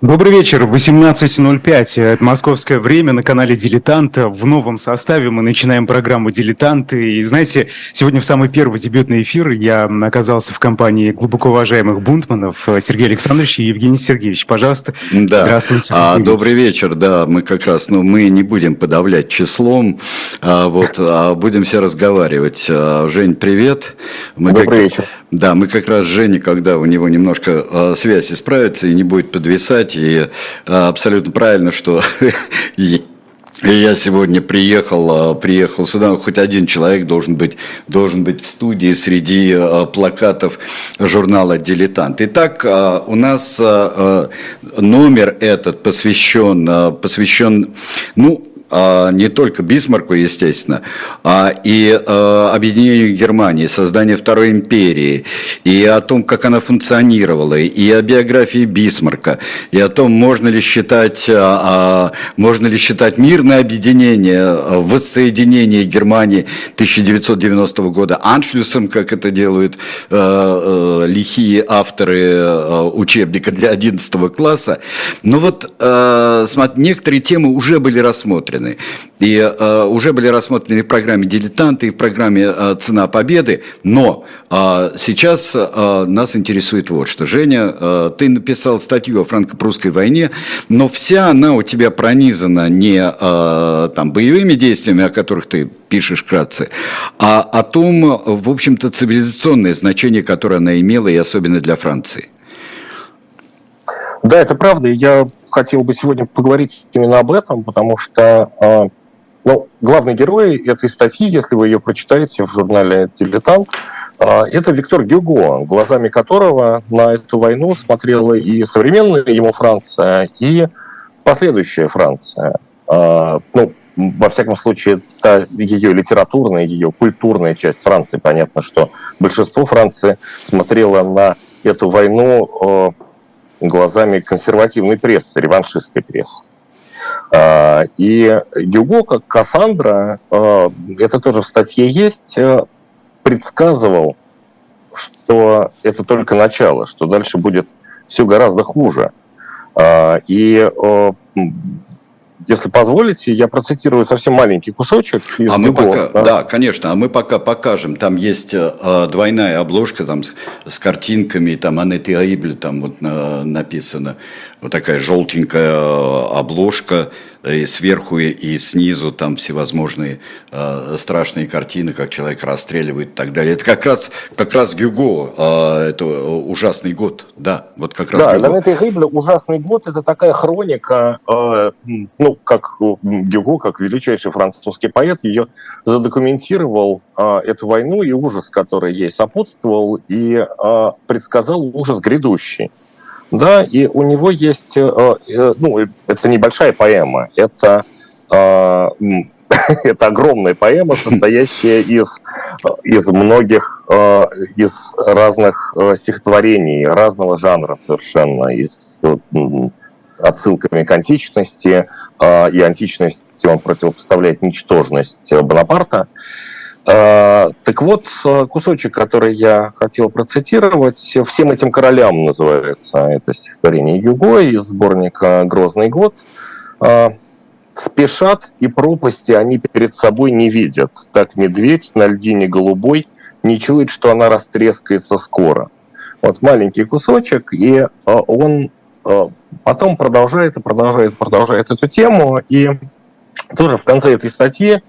Добрый вечер, 18.05, это московское время на канале «Дилетант». В новом составе мы начинаем программу «Дилетанты». И знаете, сегодня в самый первый дебютный эфир я оказался в компании глубоко уважаемых бунтманов Сергей Александрович и Евгений Сергеевич. Пожалуйста, да. здравствуйте. А, добрый вечер, да, мы как раз, ну, мы не будем подавлять числом, а, вот, а будем все разговаривать. А, Жень, привет. Мы добрый как... вечер. Да, мы как раз Жене, когда у него немножко э, связь исправится и не будет подвисать, и э, абсолютно правильно, что я сегодня приехал, приехал сюда, хоть один человек должен быть, должен быть в студии среди плакатов журнала «Дилетант». Итак, у нас номер этот посвящен, посвящен ну, не только Бисмарку, естественно, а и а, объединению Германии, созданию Второй империи, и о том, как она функционировала, и о биографии Бисмарка, и о том, можно ли считать, а, можно ли считать мирное объединение, воссоединение Германии 1990 года аншлюсом, как это делают лихие авторы учебника для 11 класса. Но вот некоторые темы уже были рассмотрены рассмотрены. И э, уже были рассмотрены в программе «Дилетанты», и в программе э, «Цена победы». Но э, сейчас э, нас интересует вот что. Женя, э, ты написал статью о франко-прусской войне, но вся она у тебя пронизана не э, там, боевыми действиями, о которых ты пишешь вкратце, а о том, в общем-то, цивилизационное значение, которое она имела, и особенно для Франции. Да, это правда. Я хотел бы сегодня поговорить именно об этом, потому что а, ну, главный герой этой статьи, если вы ее прочитаете в журнале «Дилетант», а, это Виктор Гюго, глазами которого на эту войну смотрела и современная ему Франция, и последующая Франция. А, ну, во всяком случае, это ее литературная, ее культурная часть Франции. Понятно, что большинство Франции смотрело на эту войну глазами консервативной прессы, реваншистской прессы. А, и Гюго, как Кассандра, а, это тоже в статье есть, э, предсказывал, что это только начало, что дальше будет все гораздо хуже. А, и если позволите, я процитирую совсем маленький кусочек из а мы пока, да? да, конечно, а мы пока покажем. Там есть э, двойная обложка там с, с картинками, там Анетти Аибль, там вот э, написано, вот такая желтенькая э, обложка и сверху и снизу там всевозможные э, страшные картины, как человек расстреливает и так далее. Это как раз, как раз Гюго, э, это ужасный год, да, вот как раз Да, Гюго. Ланет Гейбля «Ужасный год» – это такая хроника, э, ну, как Гюго, как величайший французский поэт, ее задокументировал э, эту войну и ужас, который ей сопутствовал, и э, предсказал ужас грядущий. Да, и у него есть, э, э, ну, это небольшая поэма, это, э, это огромная поэма, состоящая из, из многих, из разных стихотворений, разного жанра совершенно, из с отсылками к античности, и античности он противопоставляет ничтожность Бонапарта. А, так вот, кусочек, который я хотел процитировать, «Всем этим королям» называется это стихотворение Юго из сборника «Грозный год». А, «Спешат, и пропасти они перед собой не видят. Так медведь на льдине голубой не чует, что она растрескается скоро». Вот маленький кусочек, и а, он потом продолжает и продолжает, продолжает эту тему, и тоже в конце этой статьи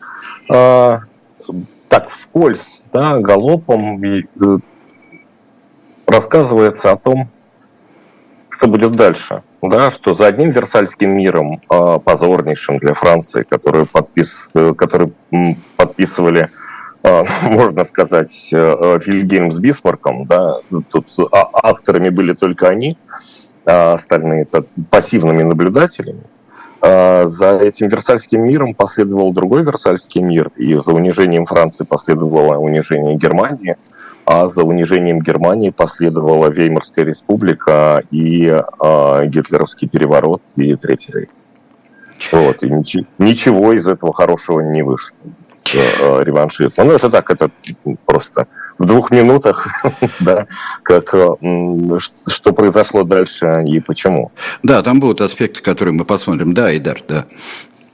так вскользь, да, галопом и, э, рассказывается о том, что будет дальше. Да, что за одним Версальским миром, э, позорнейшим для Франции, который, подпис, э, который подписывали, э, можно сказать, э, Вильгельм с Бисмарком, да, тут а, авторами были только они, а остальные это пассивными наблюдателями. А, за этим Версальским миром последовал другой Версальский мир, и за унижением Франции последовало унижение Германии, а за унижением Германии последовала Веймарская республика и э, гитлеровский переворот и Третий рейх. Вот, и ничего, ничего из этого хорошего не вышло с э, реваншизма. Ну, это так, это просто в двух минутах, да, как, что произошло дальше и почему. Да, там будут аспекты, которые мы посмотрим. Да, Идар, да.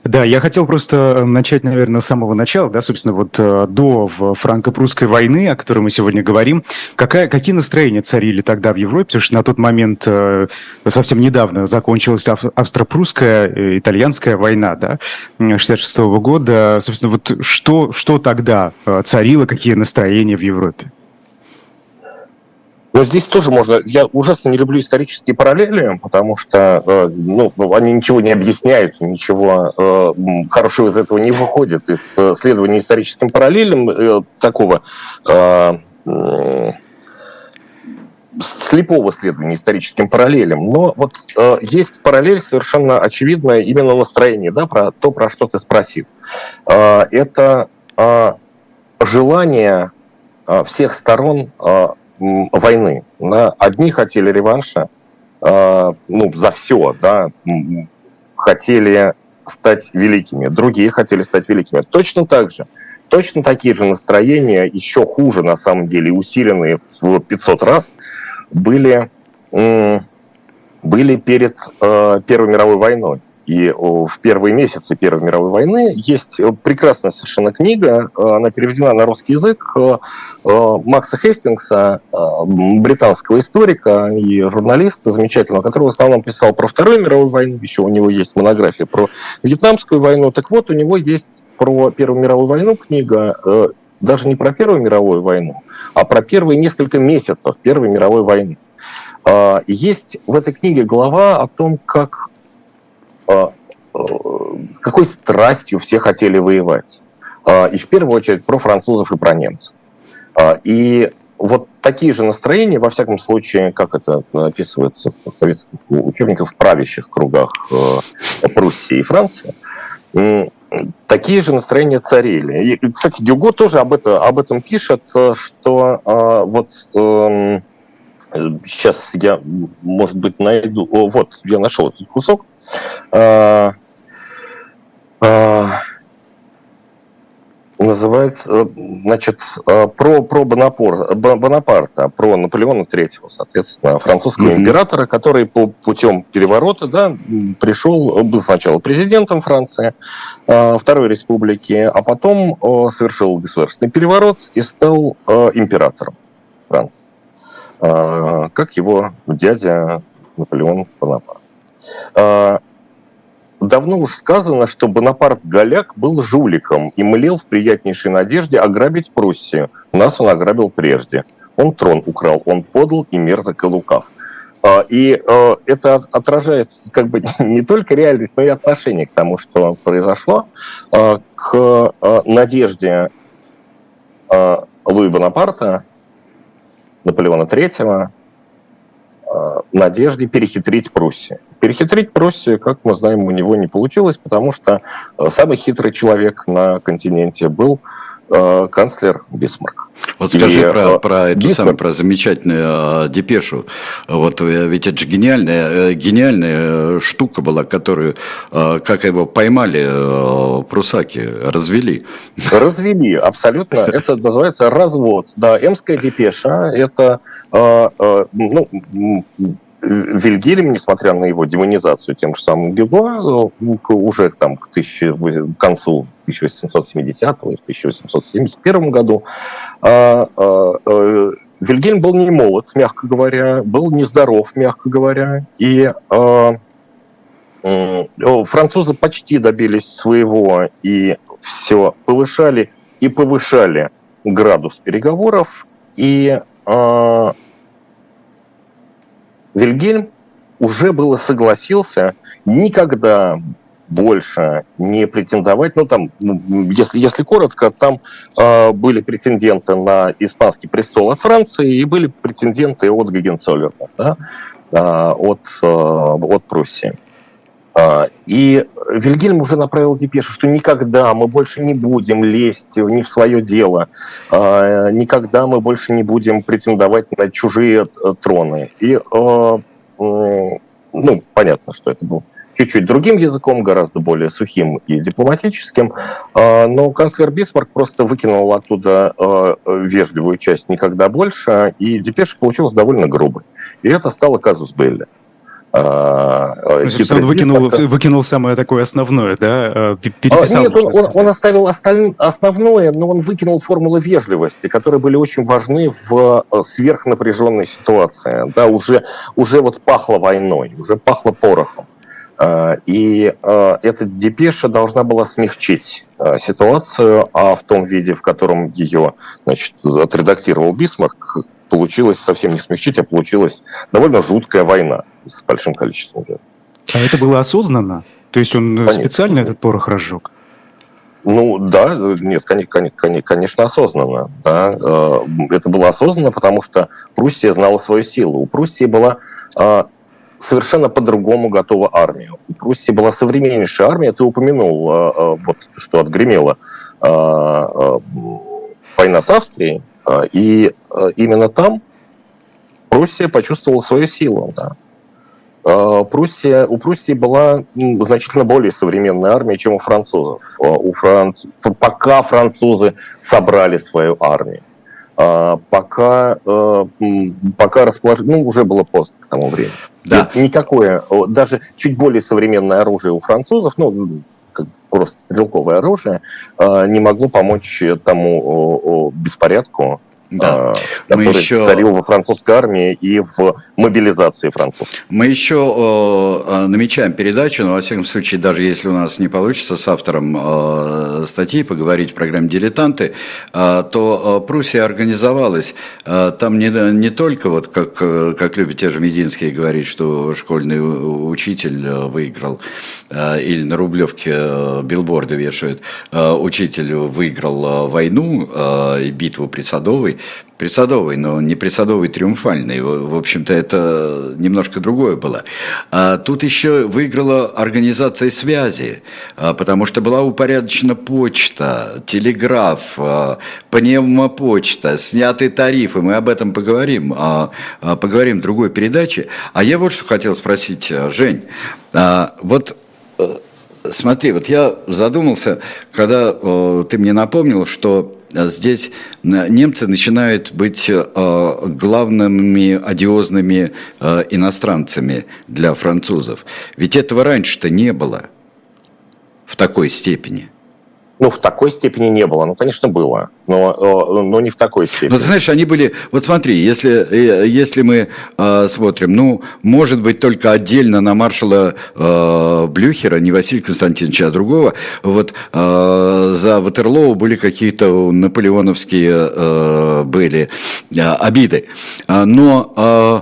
Да, я хотел просто начать, наверное, с самого начала, да, собственно, вот э, до франко-прусской войны, о которой мы сегодня говорим. Какая, какие настроения царили тогда в Европе? Потому что на тот момент, э, совсем недавно, закончилась австро-прусская, э, итальянская война, да, 66 -го года. Собственно, вот что, что тогда царило, какие настроения в Европе? Но здесь тоже можно... Я ужасно не люблю исторические параллели, потому что э, ну, они ничего не объясняют, ничего э, хорошего из этого не выходит. Из э, следования историческим параллелям такого... Слепого следования историческим параллелям. Но вот э, есть параллель совершенно очевидная именно настроение, да, про то, про что ты спросил. Э, это э, желание э, всех сторон э, войны. Одни хотели реванша, э, ну, за все, да, хотели стать великими, другие хотели стать великими. Точно так же, точно такие же настроения, еще хуже на самом деле, усиленные в 500 раз, были, были перед э, Первой мировой войной. И в первые месяцы Первой мировой войны есть э, прекрасная совершенно книга, э, она переведена на русский язык, э, Макса Хестингса, британского историка и журналиста замечательного, который в основном писал про Вторую мировую войну, еще у него есть монография про Вьетнамскую войну. Так вот, у него есть про Первую мировую войну книга, даже не про Первую мировую войну, а про первые несколько месяцев Первой мировой войны. Есть в этой книге глава о том, как а, а, с какой страстью все хотели воевать. А, и в первую очередь про французов и про немцев. И вот такие же настроения, во всяком случае, как это описывается в советских учебниках в правящих кругах Пруссии и Франции, такие же настроения царили. И, кстати, Дюго тоже об, это, об этом пишет, что вот эм, Сейчас я, может быть, найду... О, вот, я нашел этот кусок. А, а, называется, значит, про, про Бонапор, Бонапарта, про Наполеона III, соответственно, французского mm-hmm. императора, который по путем переворота да, пришел, был сначала президентом Франции, а, Второй Республики, а потом совершил государственный переворот и стал императором Франции. А, как его дядя Наполеон Бонапарт. А, давно уж сказано, что Бонапарт Голяк был жуликом и млел в приятнейшей надежде ограбить Пруссию. Нас он ограбил прежде. Он трон украл, он подал и мерзок и лукав. А, и это отражает как бы не только реальность, но и отношение к тому, что произошло, к надежде Луи Бонапарта Наполеона III э, надежде перехитрить Пруссию. Перехитрить Пруссию, как мы знаем, у него не получилось, потому что э, самый хитрый человек на континенте был Э, канцлер Бисмарк. Вот скажи и, про, э, про эту самую, про замечательную э, депешу. Вот ведь это же гениальная, гениальная штука была, которую, как его поймали, прусаки, развели. Развели, абсолютно. Это называется развод. Да, эмская депеша, это ну, Вильгельм, несмотря на его демонизацию тем же самым Гюго, уже там к, тысячи, к концу 1870 или 1871 году, а, а, Вильгельм был не молод, мягко говоря, был нездоров, мягко говоря, и французы почти добились своего и все повышали и повышали градус переговоров, и Вильгельм уже было согласился никогда больше не претендовать. Ну, там, ну, если, если коротко, там э, были претенденты на испанский престол от Франции и были претенденты от Гагенцоллеров, да, э, от, э, от Пруссии. И Вильгельм уже направил депешу, что никогда мы больше не будем лезть не в свое дело, никогда мы больше не будем претендовать на чужие троны. И, ну, понятно, что это был чуть-чуть другим языком, гораздо более сухим и дипломатическим. Но канцлер Бисмарк просто выкинул оттуда вежливую часть никогда больше, и депеша получилась довольно грубой. И это стало казус Белли. А, он выкинул, выкинул самое такое основное, да? А, переписал, Нет, он, он, он оставил осталь... основное, но он выкинул формулы вежливости, которые были очень важны в э, сверхнапряженной ситуации. Да, уже, уже вот пахло войной, уже пахло порохом. И эта депеша должна была смягчить ситуацию, а в том виде, в котором ее значит, отредактировал Бисмарк, получилось совсем не смягчить, а получилась довольно жуткая война с большим количеством жертв. А это было осознанно? То есть он конечно. специально этот порох разжег? Ну да, нет, конечно, конечно осознанно. Да. Э, это было осознанно, потому что Пруссия знала свою силу. У Пруссии была э, совершенно по-другому готова армия. У Пруссии была современнейшая армия. Ты упомянул, э, вот, что отгремела война с Австрией, и именно там Пруссия почувствовала свою силу. Да. А, Пруссия, у Пруссии была значительно более современная армия, чем у французов. А, у франц... Пока французы собрали свою армию, а, пока, пока расположили, ну, уже было поздно к тому времени. Да. Никакое, даже чуть более современное оружие у французов, ну, просто стрелковое оружие, не могло помочь тому беспорядку, да. А, который Мы еще... царил во французской армии и в мобилизации французов. Мы еще э, намечаем передачу, но во всяком случае, даже если у нас не получится с автором э, статьи поговорить в программе «Дилетанты», э, то э, Пруссия организовалась. Э, там не, не только, вот как, как любят те же Мединские говорить, что школьный учитель выиграл, э, или на Рублевке э, билборды вешают, э, учитель выиграл войну э, и битву при Садовой, присадовый, но не присадовый триумфальный. В общем-то, это немножко другое было. А тут еще выиграла организация связи, а, потому что была упорядочена почта, телеграф, а, пневмопочта, сняты тарифы. Мы об этом поговорим, а, поговорим в другой передаче. А я вот что хотел спросить, Жень. Вот э, смотри, вот я задумался, когда ты мне напомнил, что здесь немцы начинают быть э, главными одиозными э, иностранцами для французов. Ведь этого раньше-то не было в такой степени. Ну, в такой степени не было. Ну, конечно, было, но, но не в такой степени. Ну, знаешь, они были... Вот смотри, если, э, если мы э, смотрим, ну, может быть, только отдельно на маршала э, Блюхера, не Василия Константиновича, а другого, вот э, за Ватерлоу были какие-то наполеоновские э, были э, обиды. Но... Э,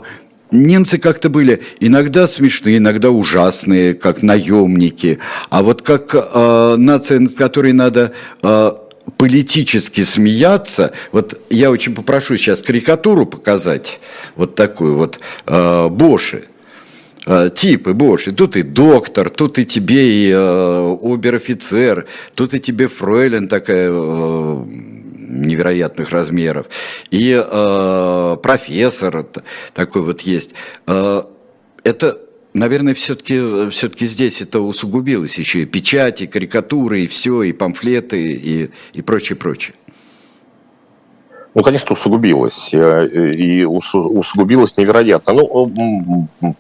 Немцы как-то были иногда смешные, иногда ужасные, как наемники, а вот как э, нация, над которой надо э, политически смеяться. Вот я очень попрошу сейчас карикатуру показать, вот такую вот э, Боши типы Боши. Тут и доктор, тут и тебе и э, обер-офицер, тут и тебе фройлен такая невероятных размеров, и э, профессор такой вот есть. Э, это наверное, все-таки все здесь это усугубилось еще и печати, карикатуры, и все, и памфлеты, и, и прочее, прочее. Ну, конечно, усугубилось. Э, и усугубилось невероятно. Ну,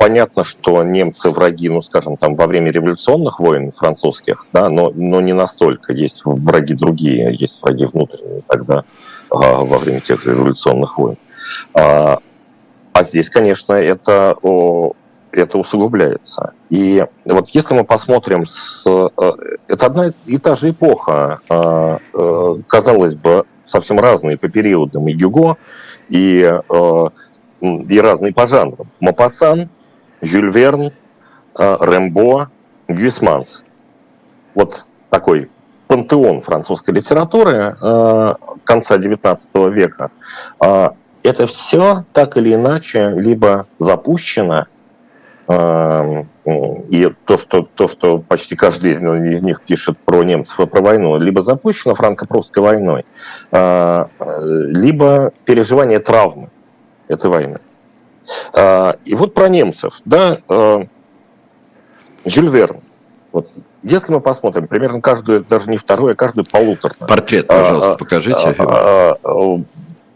понятно, что немцы враги, ну, скажем, там во время революционных войн французских, да, но, но не настолько. Есть враги другие, есть враги внутренние тогда а, во время тех же революционных войн. А, а здесь, конечно, это, это усугубляется. И вот если мы посмотрим, с, э, это одна и та же эпоха, а, э, казалось бы, совсем разные по периодам и Гюго, и, э, и разные по жанрам. Мапасан – Жюль Верн, э, Рэмбо, Гюисманс. Вот такой пантеон французской литературы э, конца XIX века. Э, это все так или иначе либо запущено, и то что, то, что почти каждый из них пишет про немцев и про войну, либо запущено франко-прусской войной, либо переживание травмы этой войны. А, и вот про немцев. Да, а, Жюль Верн. Вот, если мы посмотрим примерно каждую, даже не вторую, а каждую полуторную. Портрет, пожалуйста, а, покажите. А, а, а,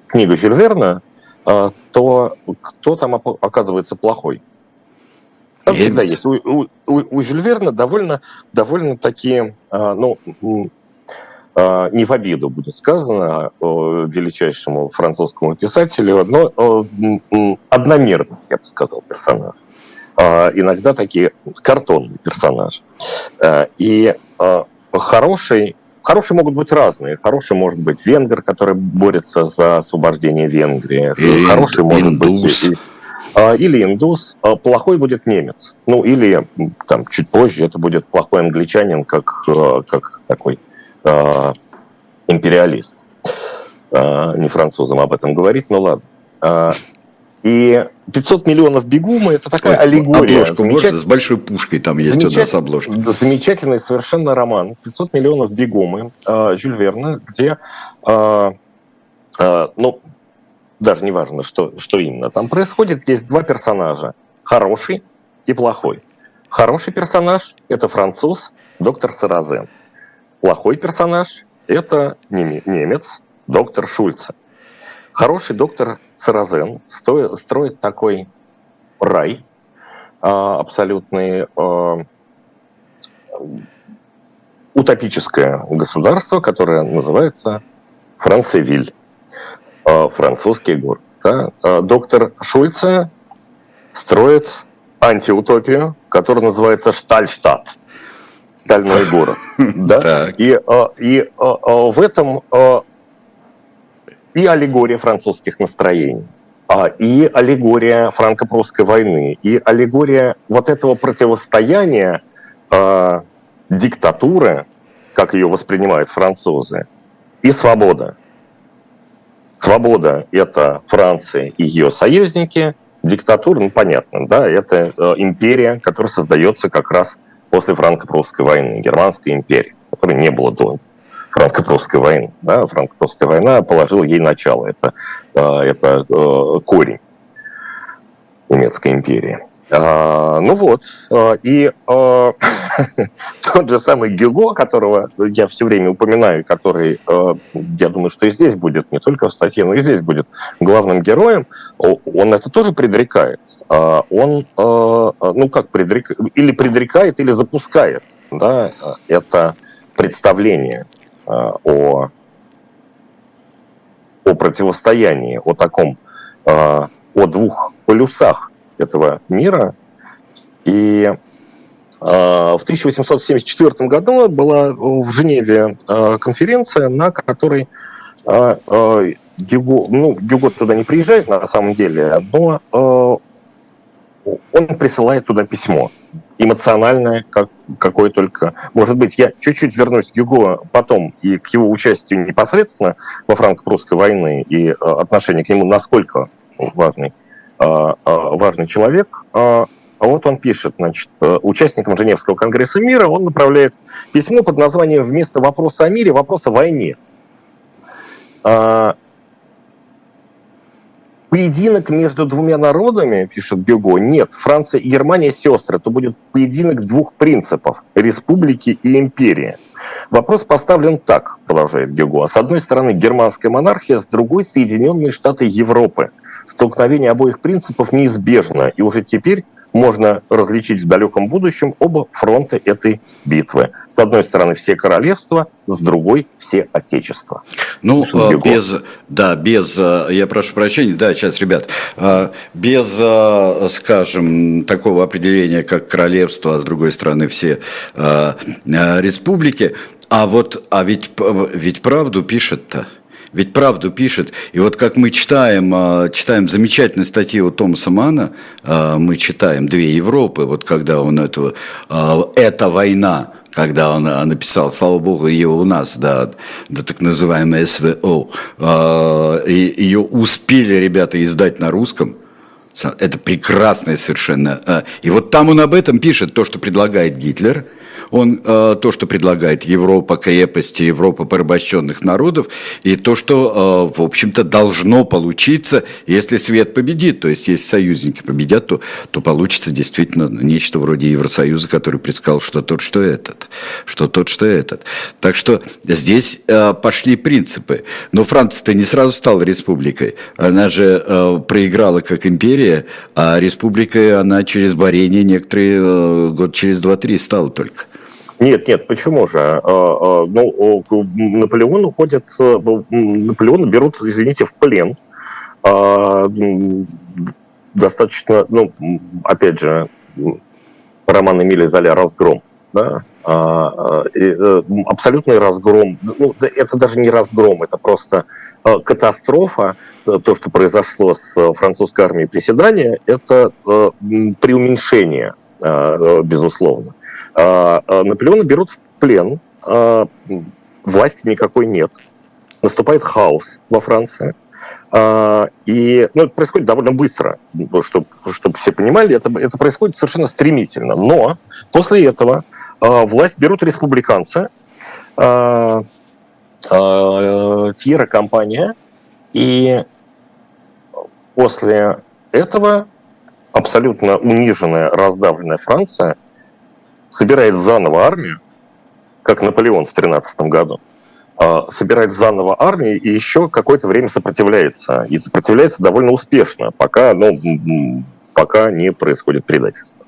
книгу Жюль Верна, то кто там оказывается плохой? Там всегда есть. У, у, у, Жюль Верна довольно, довольно такие, ну, не в обиду будет сказано величайшему французскому писателю, но одномерный, я бы сказал, персонаж. Иногда такие картонные персонажи. И хороший Хорошие могут быть разные. Хороший может быть венгер, который борется за освобождение Венгрии. Или Хороший может индус. быть а, или индус, а плохой будет немец. Ну, или там чуть позже это будет плохой англичанин, как, как такой империалист. Э, не французам об этом говорить, но ладно. И 500 миллионов бегумы – это такая Ой, аллегория. Обложку Замечат... можно? С большой пушкой там есть Замечат... у нас обложка. Замечательный совершенно роман. 500 миллионов бегумы э, Жюль Верна, где, э, э, ну, даже не важно, что, что именно там происходит. Здесь два персонажа – хороший и плохой. Хороший персонаж – это француз, доктор Саразен. Плохой персонаж – это немец, доктор Шульце. Хороший доктор Саразен строит такой рай а, абсолютный а, утопическое государство, которое называется Францевиль, а, французский город. Да? Доктор Шульце строит антиутопию, которая называется Штальштадт, стальной город. Да? И, и в этом и аллегория французских настроений, а, и аллегория франко-прусской войны, и аллегория вот этого противостояния диктатуры, как ее воспринимают французы, и свобода. Свобода – это Франция и ее союзники, диктатура, ну понятно, да, это э, империя, которая создается как раз после франко-прусской войны, германская империя, которой не было до франко-прусской войны. Да? Франко-прусская война положила ей начало. Это, э, это э, корень немецкой империи. А, ну вот, а, и тот же самый Гюго, которого я все время упоминаю, который, я думаю, что и здесь будет, не только в статье, но и здесь будет главным героем, он это тоже предрекает. Он, ну как предрекает, или предрекает, или запускает, да, это представление Э, о, о противостоянии, о таком, э, о двух полюсах этого мира. И э, в 1874 году была в Женеве конференция, на которой Гюго, ну, Гюго туда не приезжает на самом деле, но он присылает туда письмо эмоциональное, как, какое только может быть. Я чуть-чуть вернусь к Юго потом и к его участию непосредственно во франко-прусской войне и э, отношение к нему, насколько важный, важный человек. А вот он пишет, значит, участникам Женевского конгресса мира он направляет письмо под названием «Вместо вопроса о мире, вопрос о войне». А, поединок между двумя народами, пишет Гюго, нет, Франция и Германия сестры, то будет поединок двух принципов – республики и империи. Вопрос поставлен так, продолжает Гюго. С одной стороны германская монархия, с другой – Соединенные Штаты Европы. Столкновение обоих принципов неизбежно, и уже теперь можно различить в далеком будущем оба фронта этой битвы. С одной стороны все королевства, с другой все отечества. Ну, Шубегов. без, да, без, э, я прошу прощения, да, сейчас, ребят, э, без, скажем, такого определения, как королевство, а с другой стороны все республики, а вот, а ведь, ведь правду пишет-то ведь правду пишет. И вот как мы читаем, а, читаем замечательные статьи у Томаса Мана, а, мы читаем «Две Европы», вот когда он эту, а, «Это война», когда он написал, слава богу, ее у нас, да, да так называемая СВО, ее успели ребята издать на русском, это прекрасное совершенно. И вот там он об этом пишет, то, что предлагает Гитлер – Он то, что предлагает Европа крепости, Европа порабощенных народов, и то, что, в общем-то, должно получиться, если свет победит. То есть, если союзники победят, то, то получится действительно нечто вроде Евросоюза, который предсказал, что тот, что этот, что тот, что этот. Так что здесь пошли принципы. Но Франция-то не сразу стала республикой. Она же проиграла как империя, а республикой она через борение некоторые э, год через два-три стала только. Нет, нет, почему же? А, а, ну, Наполеон уходит, э, Наполеона берут, извините, в плен. А, достаточно, ну, опять же, роман Эмиля Золя «Разгром», да, э, абсолютный разгром. Ну, это даже не разгром, это просто катастрофа. То, что произошло с французской армией приседания, это преуменьшение Э, безусловно. А, а Наполеона берут в плен, а, власти никакой нет, наступает хаос во Франции. И ну, это происходит довольно быстро, чтобы, чтобы все понимали, это, это происходит совершенно стремительно. Но после этого власть берут республиканцы, Тьера компания, и после этого абсолютно униженная, раздавленная Франция собирает заново армию, как Наполеон в 13 году, а, собирает заново армию и еще какое-то время сопротивляется. И сопротивляется довольно успешно, пока, ну, пока не происходит предательство.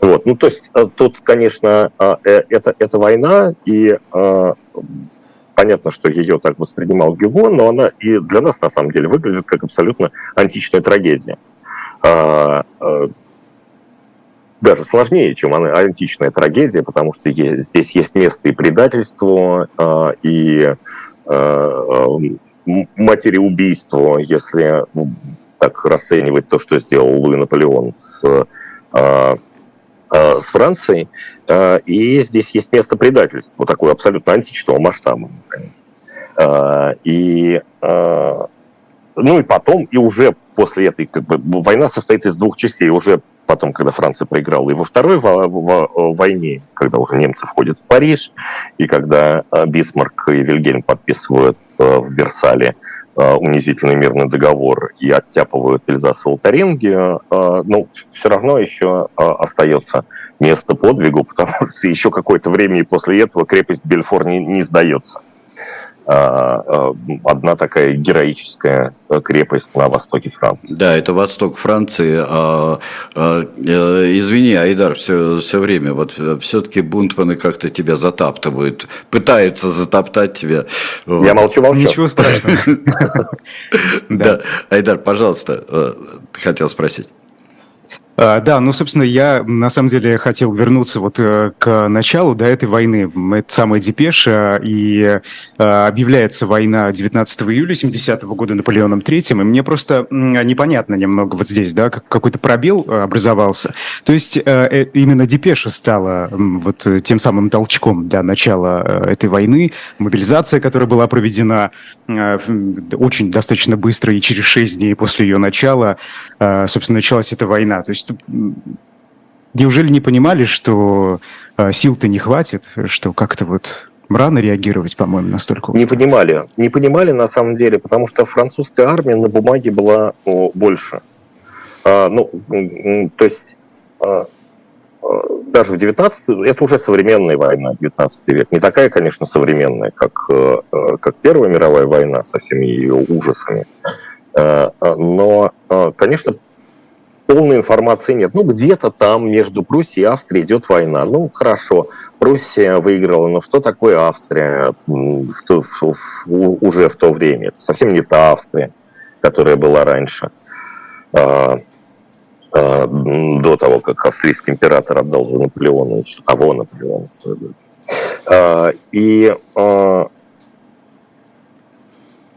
Вот. Ну, то есть э, тут, конечно, э, э, это, это война, и понятно, что ее так воспринимал Гюго, но она и для нас, на самом деле, выглядит как абсолютно античная трагедия. Даже сложнее, чем античная трагедия, потому что здесь есть место и предательству, а, и материубийству, если ну, так расценивать то, что сделал Луи Наполеон с, с Францией. И здесь есть место предательства, такое абсолютно античного масштаба. И ну и потом, и уже после этой, как бы, война состоит из двух частей. Уже потом, когда Франция проиграла, и во второй войне, когда уже немцы входят в Париж, и когда э, Бисмарк и Вильгельм подписывают э, в Версале э, унизительный мирный договор и оттяпывают Эльзас и Лотаринги, ну, все равно еще остается место подвигу, потому что еще какое-то время и после этого крепость Бельфор не, не сдается. А, а, одна такая героическая крепость на востоке Франции. Да, это восток Франции. А, а, э, извини, Айдар, все, все время, вот все-таки бунтманы как-то тебя затаптывают, пытаются затоптать тебя. Я молчу, молчу. Ничего страшного. Да, Айдар, пожалуйста, э, хотел спросить. А, да, ну, собственно, я на самом деле хотел вернуться вот э, к началу да, этой войны. Это самая депеша, и а, объявляется война 19 июля 70 -го года Наполеоном III, и мне просто непонятно немного вот здесь, да, какой-то пробел э, образовался. То есть э, именно депеша стала вот тем самым толчком для начала этой войны, мобилизация, которая была проведена очень достаточно быстро, и через 6 дней после ее начала, собственно, началась эта война. То есть есть неужели не понимали, что э, сил-то не хватит, что как-то вот рано реагировать, по-моему, настолько устро. Не понимали. Не понимали на самом деле, потому что французская армия на бумаге была больше. А, ну, то есть а, а, даже в 19 это уже современная война, 19 век. Не такая, конечно, современная, как, э, э, как Первая мировая война со всеми ее ужасами. Но, конечно, полной информации нет. Ну, где-то там между Пруссией и Австрией идет война. Ну, хорошо, Пруссия выиграла, но что такое Австрия в в, в, уже в то время? Это совсем не та Австрия, которая была раньше, а, а, до того, как австрийский император отдал за Наполеона, еще того Наполеона. А, и а,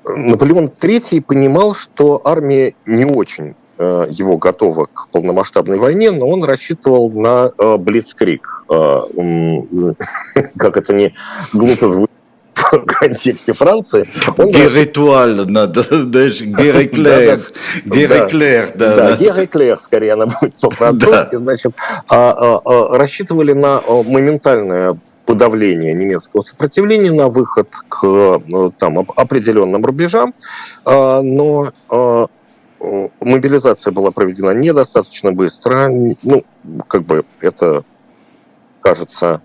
Наполеон III понимал, что армия не очень его готова к полномасштабной войне, но он рассчитывал на э, Блицкрик. Э, как это не глупо звучит в контексте Франции. Геритуально надо, знаешь, Гереклер. Гереклер, да. Да, Гереклер, скорее она будет по-французски. Значит, а, а, а, рассчитывали на моментальное подавления немецкого сопротивления на выход к э, там, определенным рубежам, но мобилизация была проведена недостаточно быстро. Ну, как бы это кажется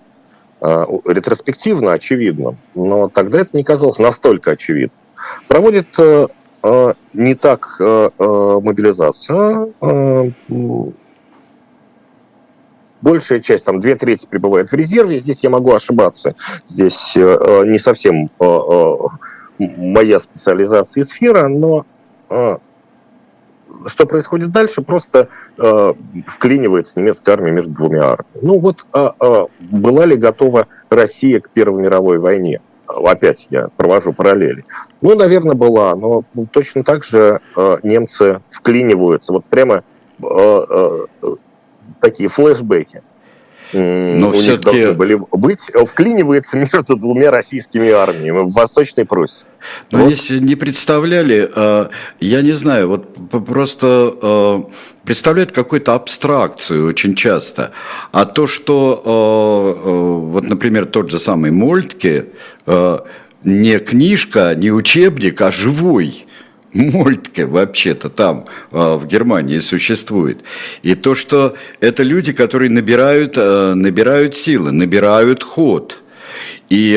ретроспективно очевидно, но тогда это не казалось настолько очевидным. Проводит не так мобилизация, большая часть, там две трети пребывает в резерве. Здесь я могу ошибаться. Здесь э, э не совсем э, э, моя специализация и сфера, но э, что происходит дальше, просто э, вклинивается немецкая армия между двумя армиями. Ну вот э, э, была ли готова Россия к Первой мировой войне? Опять я провожу параллели. Ну, наверное, была, но точно так же э, немцы вклиниваются. Вот прямо э, э, такие флешбеки. Но все-таки были быть, вклинивается между двумя российскими армиями в Восточной Пруссии. Но вот. если не представляли, э, я не знаю, вот просто э, представляют какую-то абстракцию очень часто. А то, что, э, вот, например, тот же самый Мольтке, не книжка, не учебник, а живой Мольтке вообще-то там, а, в Германии, существует. И то, что это люди, которые набирают, а, набирают силы, набирают ход. И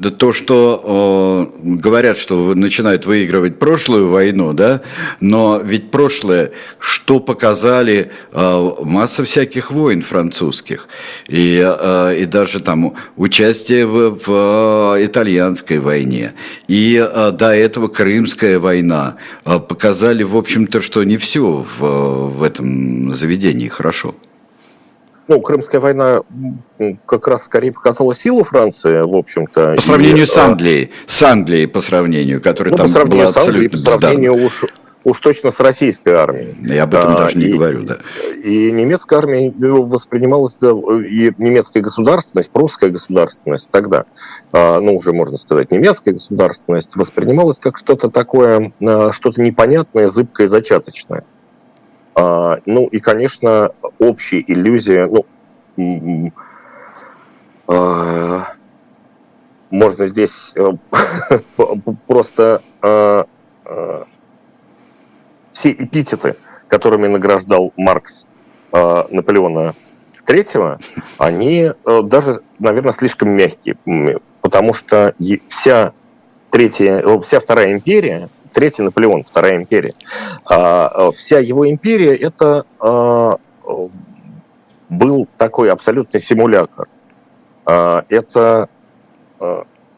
а, то, что э, говорят, что начинают выигрывать прошлую войну, да, но ведь прошлое, что показали э, масса всяких войн французских, и, э, и даже там участие в, в итальянской войне, и э, до этого Крымская война э, показали, в общем-то, что не все в, в этом заведении хорошо ну, Крымская война как раз скорее показала силу Франции, в общем-то. По сравнению и, с а, Англией, с Англией по сравнению, которая ну, там по сравнению была с Англией, по сравнению уж, уж точно с российской армией. Я об этом а, даже не и, говорю, да. И немецкая армия воспринималась, да, и немецкая государственность, прусская государственность тогда, а, ну, уже можно сказать, немецкая государственность воспринималась как что-то такое, а, что-то непонятное, зыбкое, зачаточное. А, ну и, конечно, общая иллюзия, ну, а, можно здесь э, просто а, все эпитеты, которыми награждал Маркс Наполеона III, они э, даже, наверное, слишком мягкие, потому что вся третья, вся вторая империя, Третий Наполеон, Вторая империя. А, а, вся его империя это а, был такой абсолютный симулятор. Это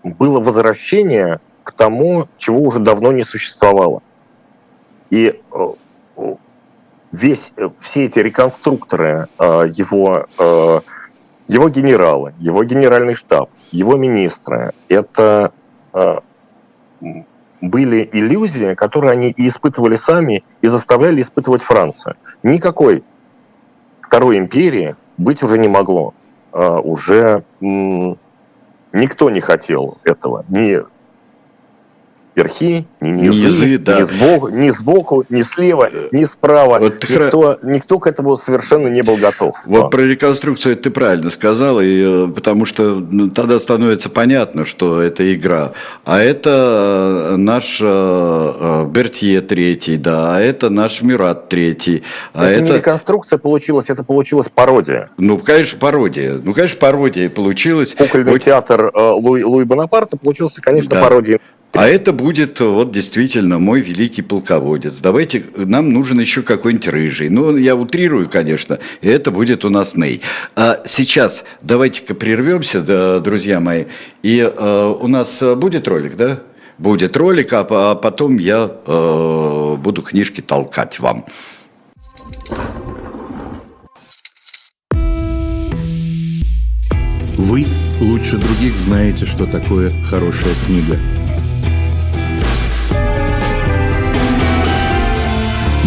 было возвращение к тому, чего уже давно не существовало. И весь, все эти реконструкторы, его, его генералы, его генеральный штаб, его министры, это были иллюзии, которые они и испытывали сами, и заставляли испытывать Францию. Никакой второй империи быть уже не могло. А, уже никто не хотел этого. Ни верхи, ни низы, низы да. ни, сбоку, ни сбоку, ни слева, ни справа. Вот никто, хра... никто к этому совершенно не был готов. Вот да. про реконструкцию ты правильно сказал, и, э, потому что ну, тогда становится понятно, что это игра. А это э, наш э, Бертье третий, да, а это наш Мират третий. А это, это не реконструкция получилась, это получилась пародия. Ну, конечно, пародия. Ну, конечно, пародия получилась. Кукольный Очень... театр Луи, Луи Бонапарта получился, конечно, да. пародией а это будет вот действительно мой великий полководец. Давайте, нам нужен еще какой-нибудь рыжий. Ну, я утрирую, конечно, и это будет у нас Ней. А сейчас давайте-ка прервемся, друзья мои. И э, у нас будет ролик, да? Будет ролик, а, а потом я э, буду книжки толкать вам. Вы лучше других знаете, что такое хорошая книга –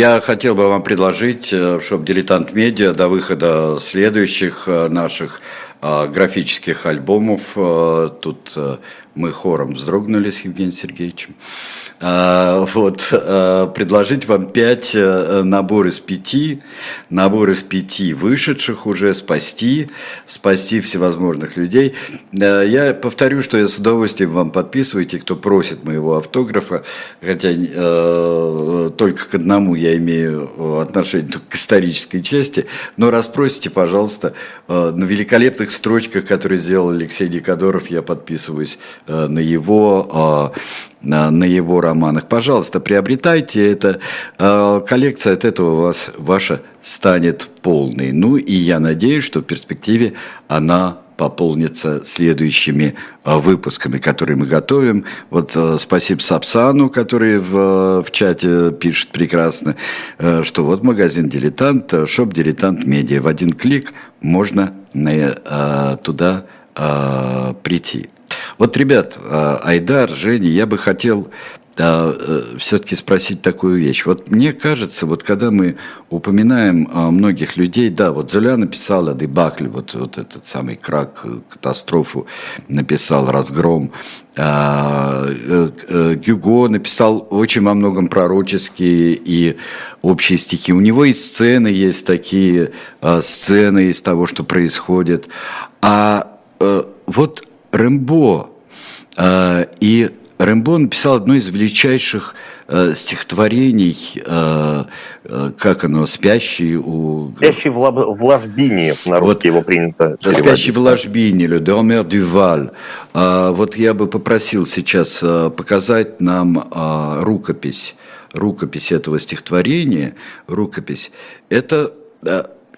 Я хотел бы вам предложить, э, чтобы «Дилетант Медиа» до выхода следующих э, наших э, графических альбомов, тут мы хором вздрогнули с Евгением Сергеевичем, а, вот, а, предложить вам пять э, набор из пяти, набор из пяти вышедших уже, спасти, спасти всевозможных людей. Э, я повторю, что я с удовольствием вам подписываю, те, кто просит моего автографа, хотя э, только к одному я имею отношение, к исторической части, но раз просите, пожалуйста, э, на великолепных строчках, которые сделал Алексей Никодоров, я подписываюсь э, на его э, на его романах. Пожалуйста, приобретайте это. А, коллекция от этого у вас ваша станет полной. Ну и я надеюсь, что в перспективе она пополнится следующими а, выпусками, которые мы готовим. Вот а, спасибо Сапсану, который в, в чате пишет прекрасно, что вот магазин «Дилетант», шоп «Дилетант Медиа». В один клик можно туда прийти. Вот, ребят, а, Айдар, Женя, я бы хотел а, э, все-таки спросить такую вещь. Вот мне кажется, вот когда мы упоминаем а, многих людей, да, вот Золя написала Дебакль, вот, вот этот самый крак, э, катастрофу написал, разгром. Э, Гюго написал очень во многом пророческие и общие стихи. У него и сцены есть такие, сцены из того, что происходит. А вот Рэмбо. Э, и Рэмбо написал одно из величайших э, стихотворений, э, как оно, «Спящий у...» «Спящий в, лаб... в ложбине», на русский вот, его принято «Спящий в ложбине», «Le dormeur du Val». Вот я бы попросил сейчас показать нам рукопись, рукопись этого стихотворения, рукопись. Это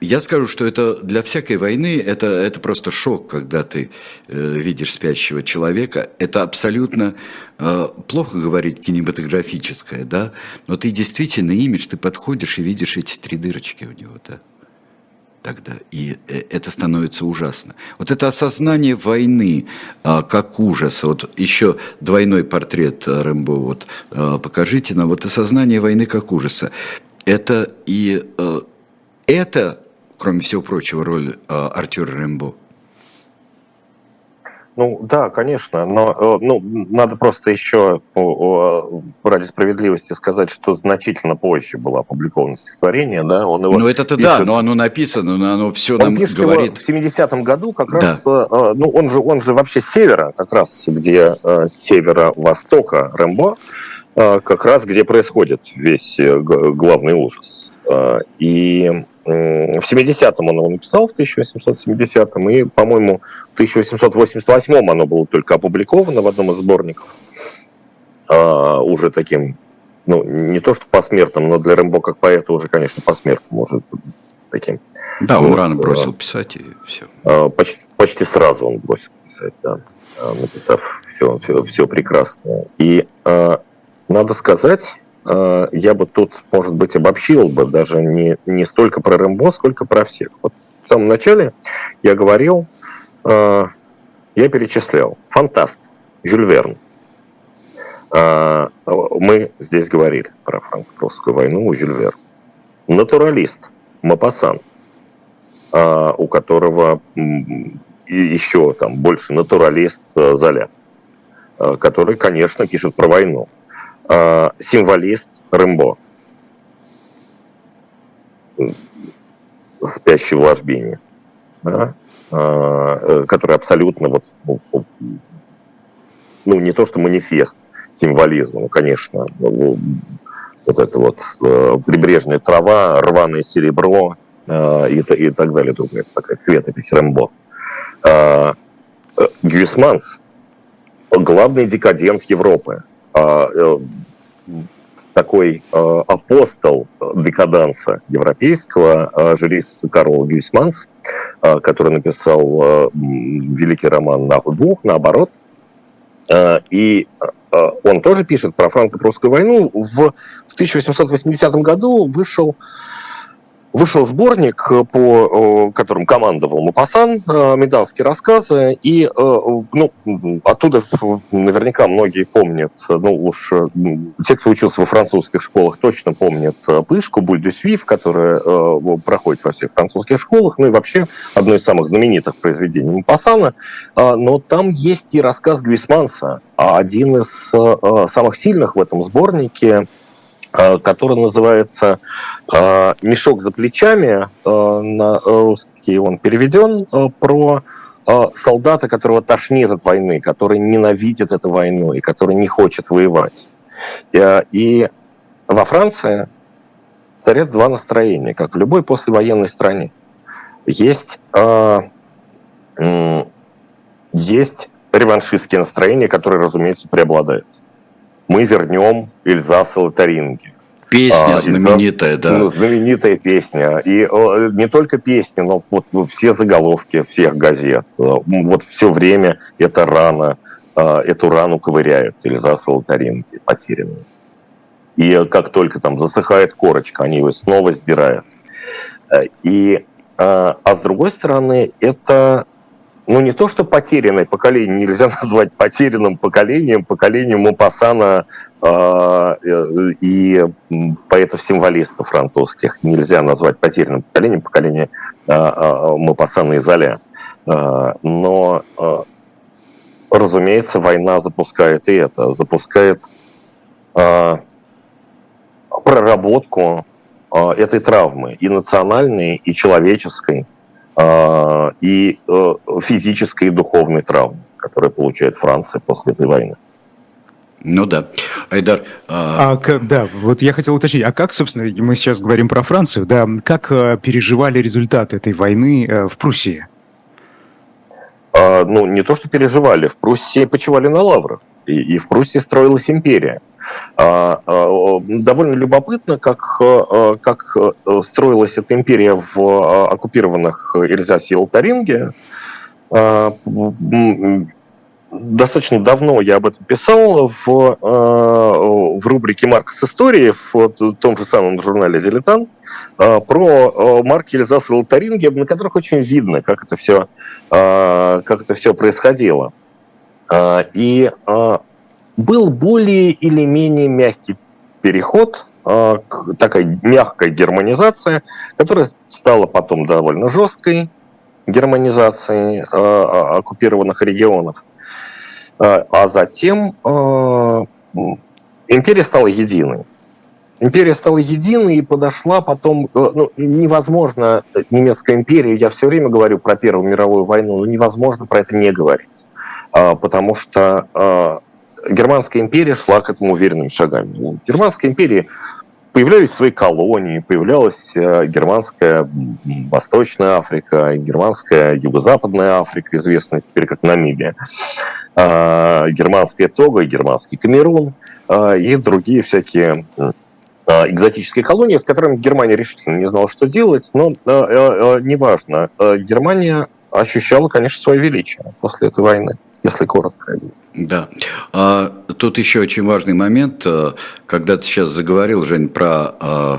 я скажу, что это для всякой войны это, это просто шок, когда ты э, видишь спящего человека. Это абсолютно э, плохо говорить кинематографическое, да, но ты действительно имидж, ты подходишь и видишь эти три дырочки у него, да тогда. И э, это становится ужасно. Вот это осознание войны а, как ужаса. Вот еще двойной портрет э, Рэмбо. Вот а, покажите нам. Вот осознание войны как ужаса. Это и а, это кроме всего прочего, роль э, Артюра Рэмбо? Ну да, конечно, но э, ну, надо просто еще ради справедливости сказать, что значительно позже было опубликовано стихотворение, да, он его. Ну это-то пишет, да, но оно написано, но оно все он нам пишет говорит. Его в 70-м году как да. раз, э, ну он же он же вообще с севера, как раз где с севера-востока Рэмбо, как раз где происходит весь главный ужас. И в 70-м он его написал, в 1870-м, и, по-моему, в 1888-м оно было только опубликовано в одном из сборников, а, уже таким, ну, не то что посмертным, но для Рэмбо как поэта уже, конечно, посмертным, может таким. Да, он вот, рано бросил а, писать, и все. А, почти, почти сразу он бросил писать, да, а, написав все, все, все прекрасное. И а, надо сказать, Э, я бы тут, может быть, обобщил бы даже не, не столько про Рэмбо, сколько про всех. Вот в самом начале я говорил, э, я перечислял. Фантаст, Жюль Верн. Э, мы здесь говорили про франко-прусскую войну у Жюль Верн. Натуралист, Мапасан, у которого еще там больше натуралист Золя, который, конечно, пишет про войну. Э, символист Рэмбо, спящий в ложбине, да, э, который абсолютно вот, ну, ну, не то что манифест символизма, ну, конечно, ну, вот это вот э, прибрежная трава, рваное серебро и, и так далее, другая такая цветопись Рэмбо. Гюисманс, главный декадент Европы, а, э, такой э, апостол декаданса европейского, э, журис Карл Гюйсманс, который написал великий роман «Нахуй двух», наоборот. И он тоже пишет про франко-прусскую войну. В, в 1880 году вышел вышел сборник, по которым командовал Мапасан, медалские рассказы, и ну, оттуда наверняка многие помнят, ну уж те, кто учился во французских школах, точно помнят Пышку, Буль Свиф, которая проходит во всех французских школах, ну и вообще одно из самых знаменитых произведений Мапасана, но там есть и рассказ Гвисманса, один из самых сильных в этом сборнике, Э, который называется э, «Мешок за плечами». Э, на русский он переведен про солдата, которого тошнит от войны, который ненавидит эту войну и который не хочет воевать. И во Франции царят два настроения, как в любой послевоенной стране. Есть, есть реваншистские настроения, которые, разумеется, преобладают мы вернем Эльзас и Лотаринги. Песня а, знаменитая, да. Ну, знаменитая песня. И не только песня, но вот все заголовки всех газет. Вот все время это рана, а, эту рану ковыряют Эльзас и Лотаринги, потерянные. И как только там засыхает корочка, они его снова сдирают. И, а, а с другой стороны, это ну, не то, что потерянное поколение, нельзя назвать потерянным поколением, поколением Мопассана э, и поэтов-символистов французских. Нельзя назвать потерянным поколением, поколение э, э, Мопассана и Золя. Э, но, э, разумеется, война запускает и это, запускает э, проработку э, этой травмы, и национальной, и человеческой – а, и э, физической и духовной травмы, которые получает Франция после этой войны. Ну да. Айдар. А... А, да, вот я хотел уточнить, а как, собственно, мы сейчас говорим про Францию, да, как э, переживали результаты этой войны э, в Пруссии? А, ну, не то, что переживали, в Пруссии почивали на лаврах, и, и в Пруссии строилась империя. А, а, довольно любопытно, как, как строилась эта империя в оккупированных Эльзасе и Алтаринге. Достаточно давно я об этом писал в, в рубрике «Маркс истории» в том же самом журнале «Дилетант» про марки Эльзаса и Алтаринге, на которых очень видно, как это все, как это все происходило. И был более или менее мягкий переход, такая мягкая германизация, которая стала потом довольно жесткой германизацией оккупированных регионов. А затем империя стала единой. Империя стала единой и подошла потом... Э, ну, невозможно немецкая империя, я все время говорю про Первую мировую войну, но невозможно про это не говорить. Потому что Германская империя шла к этому уверенными шагами. У Германской империи появлялись свои колонии, появлялась э, германская Восточная Африка, германская Юго-Западная Африка, известная теперь как Намибия, а, германская Того, германский Камерун а, и другие всякие а, экзотические колонии, с которыми Германия решительно не знала, что делать, но неважно. Германия ощущала, конечно, свое величие после этой войны, если коротко. Да. А, тут еще очень важный момент, э, когда ты сейчас заговорил, Жень, про э,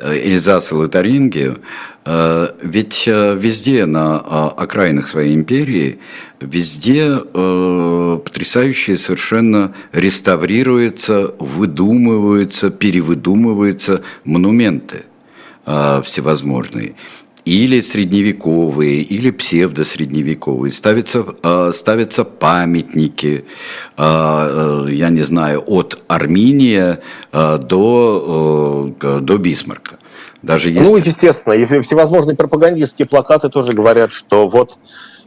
Эльзас и Лотарингию, э, ведь везде на окраинах своей империи, везде потрясающие совершенно реставрируются, выдумываются, перевыдумываются монументы всевозможные или средневековые, или псевдосредневековые. Ставятся, э, ставятся памятники, э, я не знаю, от Армения э, до, до Бисмарка. Даже есть... Ну, естественно, и всевозможные пропагандистские плакаты тоже говорят, что вот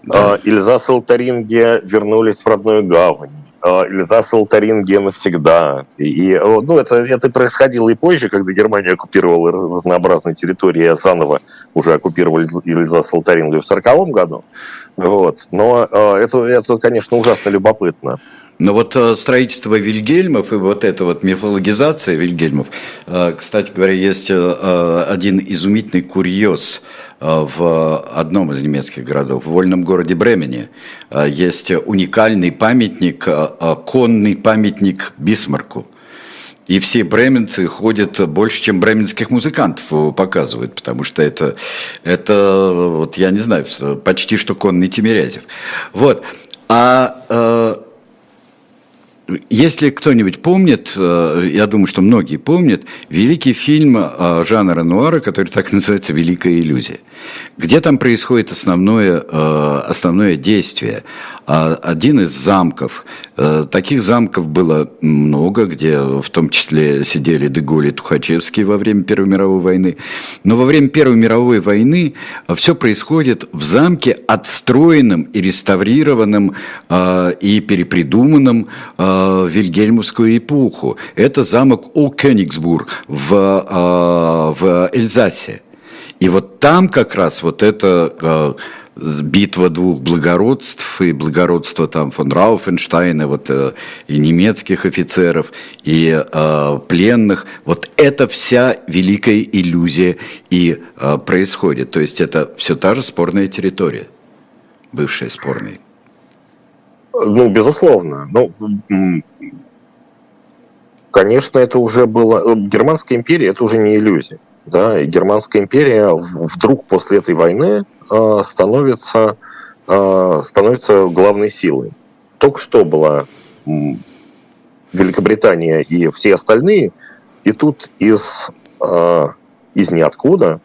да. Ильза Салтаринге вернулись в родную гавань. Эльзас Алтаринге навсегда. И, ну, это, это происходило и позже, когда Германия оккупировала разнообразные территории, а заново уже оккупировали Эльзас Алтаринге в 1940 году. Вот. Но э, это, это, конечно, ужасно любопытно. Но вот э, строительство Вильгельмов и вот эта вот мифологизация Вильгельмов, э, кстати говоря, есть один изумительный курьез – Э, в одном из немецких городов, в вольном городе Бремене, э, есть уникальный памятник, э, конный памятник Бисмарку. И все бременцы ходят больше, чем бременских музыкантов показывают, потому что это, это вот я не знаю, почти что конный Тимирязев. Вот. А э, если кто-нибудь помнит, э, я думаю, что многие помнят, великий фильм э, жанра нуара, который так называется «Великая иллюзия» где там происходит основное, э, основное действие. А один из замков, э, таких замков было много, где в том числе сидели Деголь и Тухачевский во время Первой мировой войны. Но во время Первой мировой войны все происходит в замке, отстроенном и реставрированном э, и перепридуманном в Вильгельмовскую эпоху. Это замок О Кёнигсбург в, в Эльзасе. И вот там как раз вот эта э, битва двух благородств, и благородство там фон Рауфенштейна, вот, э, и немецких офицеров, и э, пленных, вот это вся великая иллюзия и э, происходит. То есть это все та же спорная территория, бывшая спорная. Ну, безусловно. Ну, конечно, это уже было... Э, Германская империя – это уже не иллюзия да, и Германская империя вдруг после этой войны становится, э, становится главной силой. Только что была Великобритания и все остальные, и тут из, э, из ниоткуда,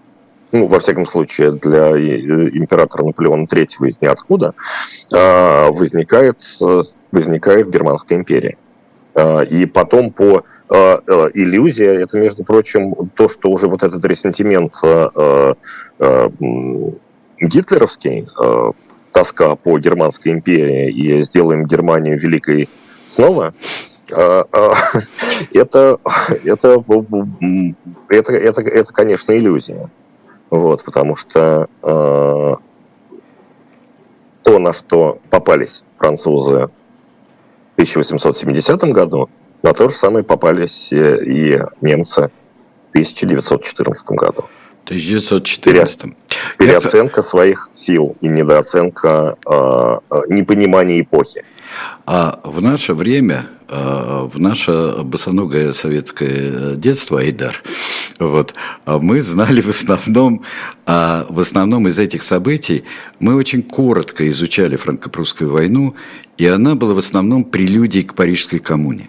ну, во всяком случае, для императора Наполеона III из ниоткуда, возникает, возникает Германская империя. И потом по иллюзия, это, между прочим, то, что уже вот этот ресентимент гитлеровский, тоска по Германской империи и сделаем Германию великой снова, это, это, это, это, это, конечно, иллюзия. Вот, потому что то, на что попались французы 1870 году, на то же самое попались э, и немцы в 1914 году. 1914. Переоценка Это... своих сил и недооценка э, э, непонимания эпохи. А в наше время, э, в наше босоногое советское детство, Айдар, вот, а мы знали в основном, а в основном из этих событий, мы очень коротко изучали франко-прусскую войну, и она была в основном прелюдией к Парижской коммуне.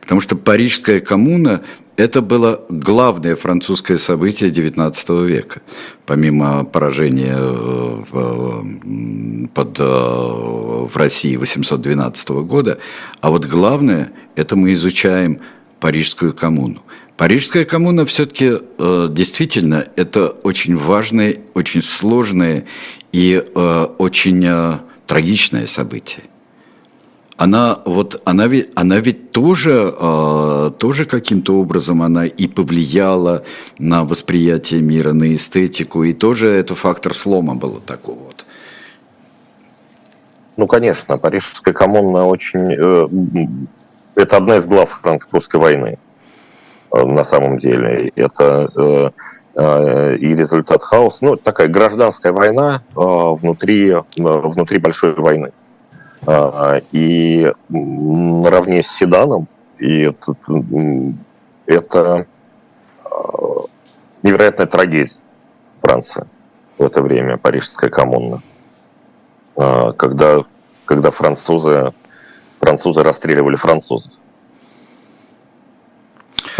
Потому что Парижская коммуна – это было главное французское событие XIX века, помимо поражения э, в, под, э, в России 812 года. А вот главное – это мы изучаем Парижскую коммуну. Парижская коммуна все-таки э, действительно это очень важное, очень сложное и очень трагичное событие она вот она ведь она ведь тоже э, тоже каким-то образом она и повлияла на восприятие мира, на эстетику, и тоже это фактор слома было такого вот. Ну, конечно, Парижская коммуна очень... Э, это одна из глав франко-прусской войны, э, на самом деле. Это э, и результат хаоса. Ну, такая гражданская война внутри, внутри большой войны. А, и наравне с седаном, и это а, невероятная трагедия Франции в это время, Парижская коммуна, а, когда, когда французы, французы расстреливали французов.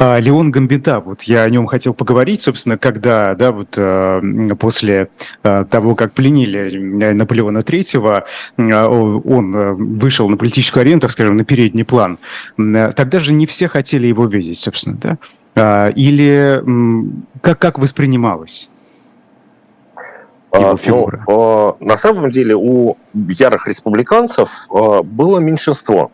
А, Леон Гамбита, вот я о нем хотел поговорить, собственно, когда, да, вот э, после э, того, как пленили Наполеона Третьего, э, он вышел на политическую арену, так скажем, на передний план. Тогда же не все хотели его видеть, собственно, да? А, или как, как воспринималось? А, ну, на самом деле у ярых республиканцев было меньшинство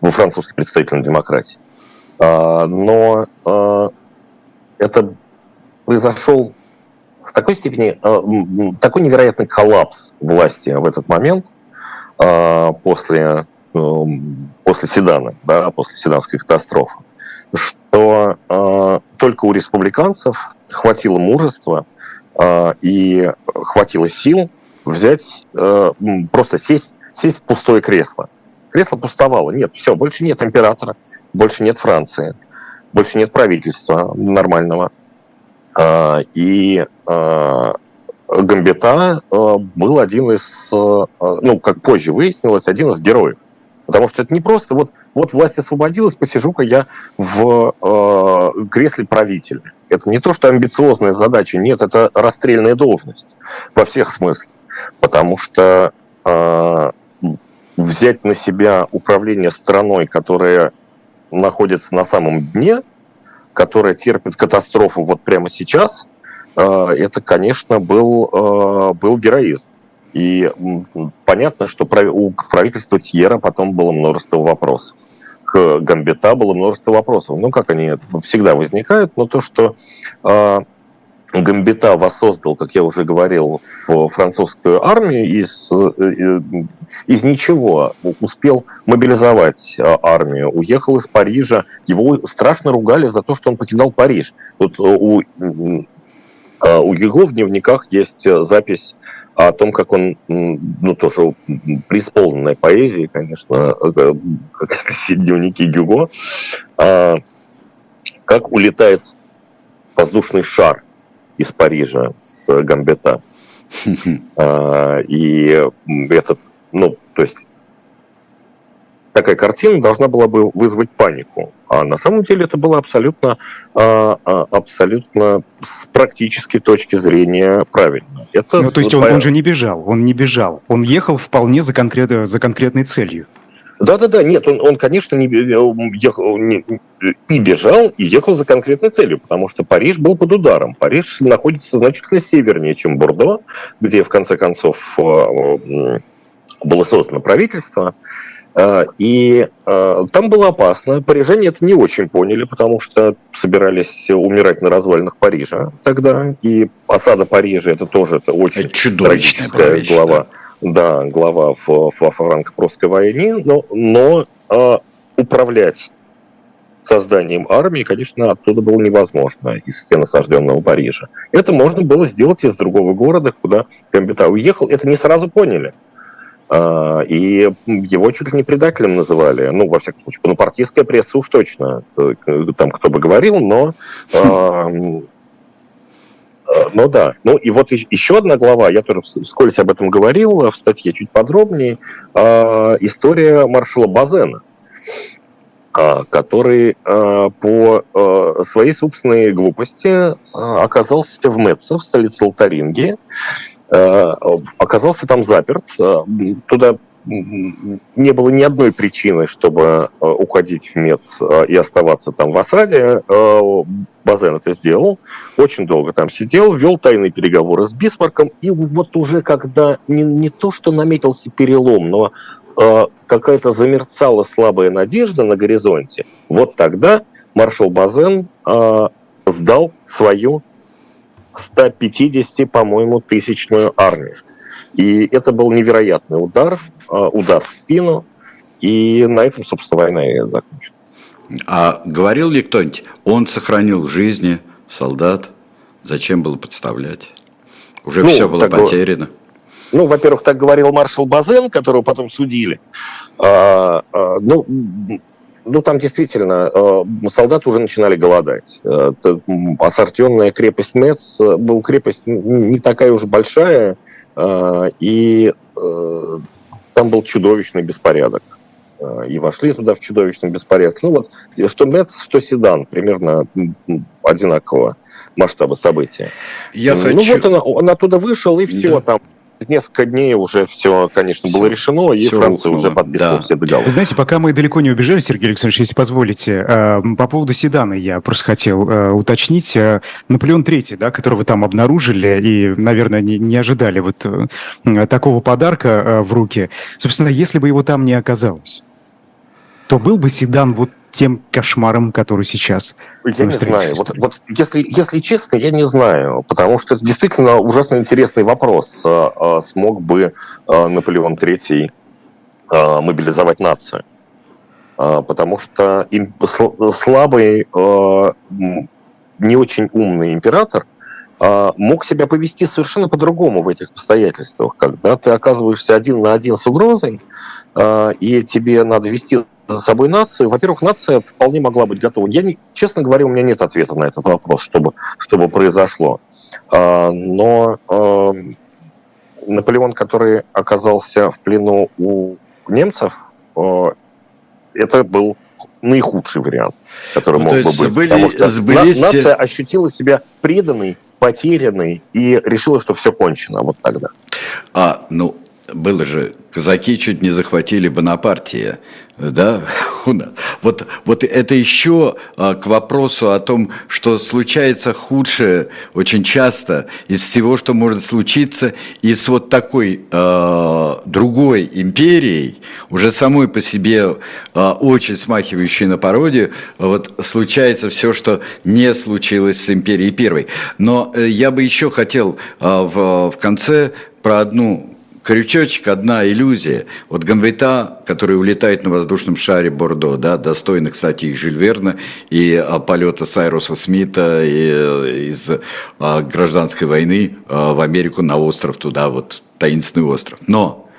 во французской представительной демократии. А, но а, это произошел в такой степени, а, такой невероятный коллапс власти в этот момент после, после Седана, да, после Седанской катастрофы, что только у республиканцев хватило мужества и хватило сил взять, просто сесть, сесть в пустое кресло Кресло пустовало. Нет, все, больше нет императора, больше нет Франции, больше нет правительства нормального. А, и а, Гамбита а, был один из, ну, как позже выяснилось, один из героев. Потому что это не просто вот, вот власть освободилась, посижу-ка я в э, кресле правителя. Это не то, что амбициозная задача, нет, это расстрельная должность во всех смыслах. Потому что взять на себя управление страной, которая находится на самом дне, которая терпит катастрофу вот прямо сейчас, э, это, конечно, был, э, был героизм. И понятно, что у правительства Тьера потом было множество вопросов. К Гамбета было множество вопросов. Ну, как они всегда возникают, но то, что э, Гамбета воссоздал, как я уже говорил, французскую армию из, э, из ничего, успел мобилизовать а, армию, уехал из Парижа, его страшно ругали за то, что он покидал Париж. Вот э, у, у его в дневниках есть э, запись о том, как он, ну, тоже преисполненной поэзии, конечно, э, как все дневники Гюго, а, как улетает воздушный шар из Парижа с Гамбета. А, и этот, ну, то есть такая картина должна была бы вызвать панику. А на самом деле это было абсолютно, а, а, абсолютно с практической точки зрения правильно. Это ну, то есть он, он же не бежал, он не бежал. Он ехал вполне за, конкрет, за конкретной целью. Да-да-да, нет, он, он конечно, не, ехал, не, и бежал, и ехал за конкретной целью, потому что Париж был под ударом. Париж находится значительно севернее, чем Бордо, где, в конце концов, было создано правительство. И там было опасно. Парижане это не очень поняли, потому что собирались умирать на развалинах Парижа тогда. И осада Парижа это тоже это очень это вещь, глава. Да. Да, глава в, в франко-прусской войне. Но, но а, управлять созданием армии, конечно, оттуда было невозможно, из стен осажденного Парижа. Это можно было сделать из другого города, куда Гамбита уехал. Это не сразу поняли. А, и его чуть ли не предателем называли. Ну, во всяком случае, бонапартийская пресса уж точно, э, там кто бы говорил, но... А, ну да. Ну и вот еще одна глава, я тоже вскользь об этом говорил в статье чуть подробнее. А, история маршала Базена, который по своей собственной глупости оказался в Мецце, в столице Лотарингии, Э, оказался там заперт. Э, туда не было ни одной причины, чтобы э, уходить в МЕЦ и оставаться там в осаде. Базен это сделал, очень долго там сидел, вел тайные переговоры с Бисмарком, и вот уже когда не, не то, что наметился перелом, но какая-то замерцала слабая надежда на горизонте, вот тогда маршал Базен сдал свою 150, по-моему, тысячную армию. И это был невероятный удар, удар в спину, и на этом, собственно, война и закончилась. А говорил ли кто-нибудь, он сохранил жизни солдат, зачем было подставлять? Уже ну, все было потеряно. Ну, во-первых, так говорил маршал Базен, которого потом судили. А, а, ну, ну, там действительно э, солдаты уже начинали голодать. Э, ассортенная крепость Мец была крепость не такая уж большая, э, и там был чудовищный беспорядок. И вошли туда в чудовищный беспорядок. Ну вот, что Мец, что Седан, примерно одинакового масштаба события. Я ну хочу... вот он, он оттуда вышел, и все, да. там несколько дней уже все, конечно, все, было решено, и Франция уже подписывала да. все договоры. Вы знаете, пока мы далеко не убежали, Сергей Александрович, если позволите, э, по поводу седана я просто хотел э, уточнить. Э, Наполеон III, да, которого там обнаружили и, наверное, не, не ожидали вот такого подарка в руки. Собственно, если бы его там не оказалось, то был бы седан вот тем кошмаром, который сейчас Я не знаю. Вот, вот если, если честно, я не знаю, потому что это действительно ужасно интересный вопрос. А, а, смог бы а, Наполеон III мобилизовать нацию? Потому что слабый, не очень умный император мог себя повести совершенно по-другому в этих обстоятельствах, когда ты оказываешься один на один с угрозой, и тебе надо вести за собой нацию. Во-первых, нация вполне могла быть готова. Я, не, честно говоря, у меня нет ответа на этот вопрос, чтобы, чтобы произошло. Но Наполеон, который оказался в плену у немцев, это был наихудший вариант, который ну, мог бы быть. Сбыли, потому что сбылись... нация ощутила себя преданной, потерянной и решила, что все кончено вот тогда. А, ну, было же, казаки чуть не захватили Бонапартия, да, вот, вот это еще а, к вопросу о том, что случается худшее очень часто из всего, что может случиться, и с вот такой э, другой империей, уже самой по себе э, очень смахивающей на пародию, вот случается все, что не случилось с империей первой. Но э, я бы еще хотел э, в, в конце про одну крючочек, одна иллюзия. Вот Гамбрита, который улетает на воздушном шаре Бордо, да, достойный, кстати, и Жиль Верна, и а, полета Сайруса Смита и, э, из а, гражданской войны а, в Америку на остров туда, вот таинственный остров. Но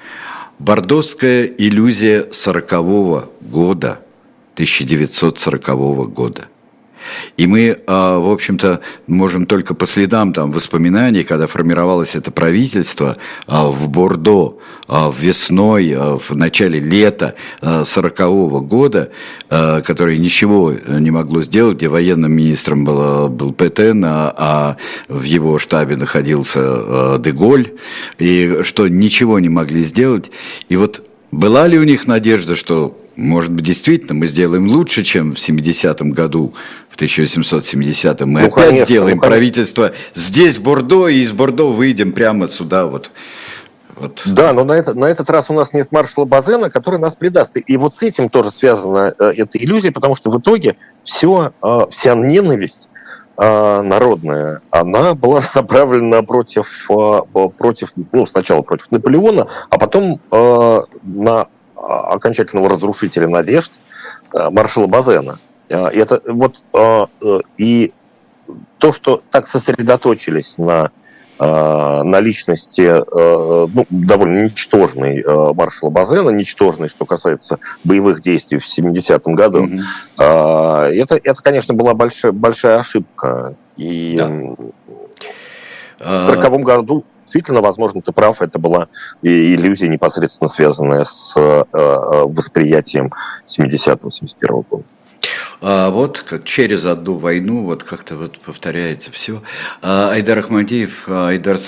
бордоская иллюзия 40-го года, 1940 года. И мы, а, в общем-то, можем только по следам там воспоминаний, когда формировалось это правительство а, в Бордо а, весной, в начале лета 40 -го года, которое ничего не могло сделать, где военным министром был, был Петен, а в его штабе находился Деголь, и что ничего не могли сделать. И вот была ли у них надежда, что может быть, действительно, мы сделаем лучше, чем в 70-м году, в 1870-м. Мы ну, опять конечно, сделаем ну, правительство здесь, Бордо, и из Бордо выйдем прямо сюда. Вот. Вот. Да, но на, это, на этот раз у нас нет маршала Базена, который нас предаст. И вот с этим тоже связана э, эта иллюзия, потому что в итоге все, э, вся ненависть э, народная, она была направлена против, э, против, ну, сначала против Наполеона, а потом э, на окончательного разрушителя надежд э, маршала Базена. Э, это вот э, и то, что так сосредоточились на на личности ну, довольно ничтожной маршала Базена, ничтожной, что касается боевых действий в 70-м году, mm-hmm. это, это, конечно, была большая, большая ошибка. И да. в 40 году действительно, возможно, ты прав, это была иллюзия непосредственно связанная с э, э, восприятием 70-71 года. А вот через одну войну, вот как-то вот повторяется все. А, Айдар Ахмадиев, а, Айдар,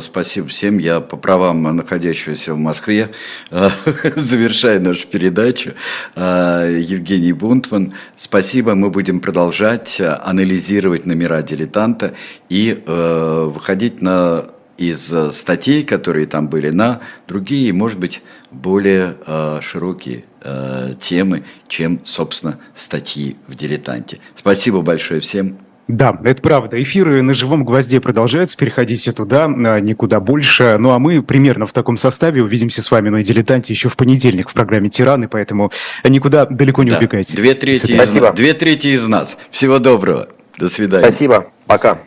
спасибо всем. Я по правам находящегося в Москве завершаю нашу передачу. Евгений Бунтман, спасибо. Мы будем продолжать анализировать номера дилетанта и э, выходить на из э, статей, которые там были, на другие, может быть, более э, широкие э, темы, чем, собственно, статьи в «Дилетанте». Спасибо большое всем. Да, это правда. Эфиры на живом гвозде продолжаются. Переходите туда, никуда больше. Ну а мы примерно в таком составе увидимся с вами на дилетанте еще в понедельник в программе Тираны, поэтому никуда далеко не да. убегайте. Две трети, из, две трети из нас. Всего доброго. До свидания. Спасибо. Пока.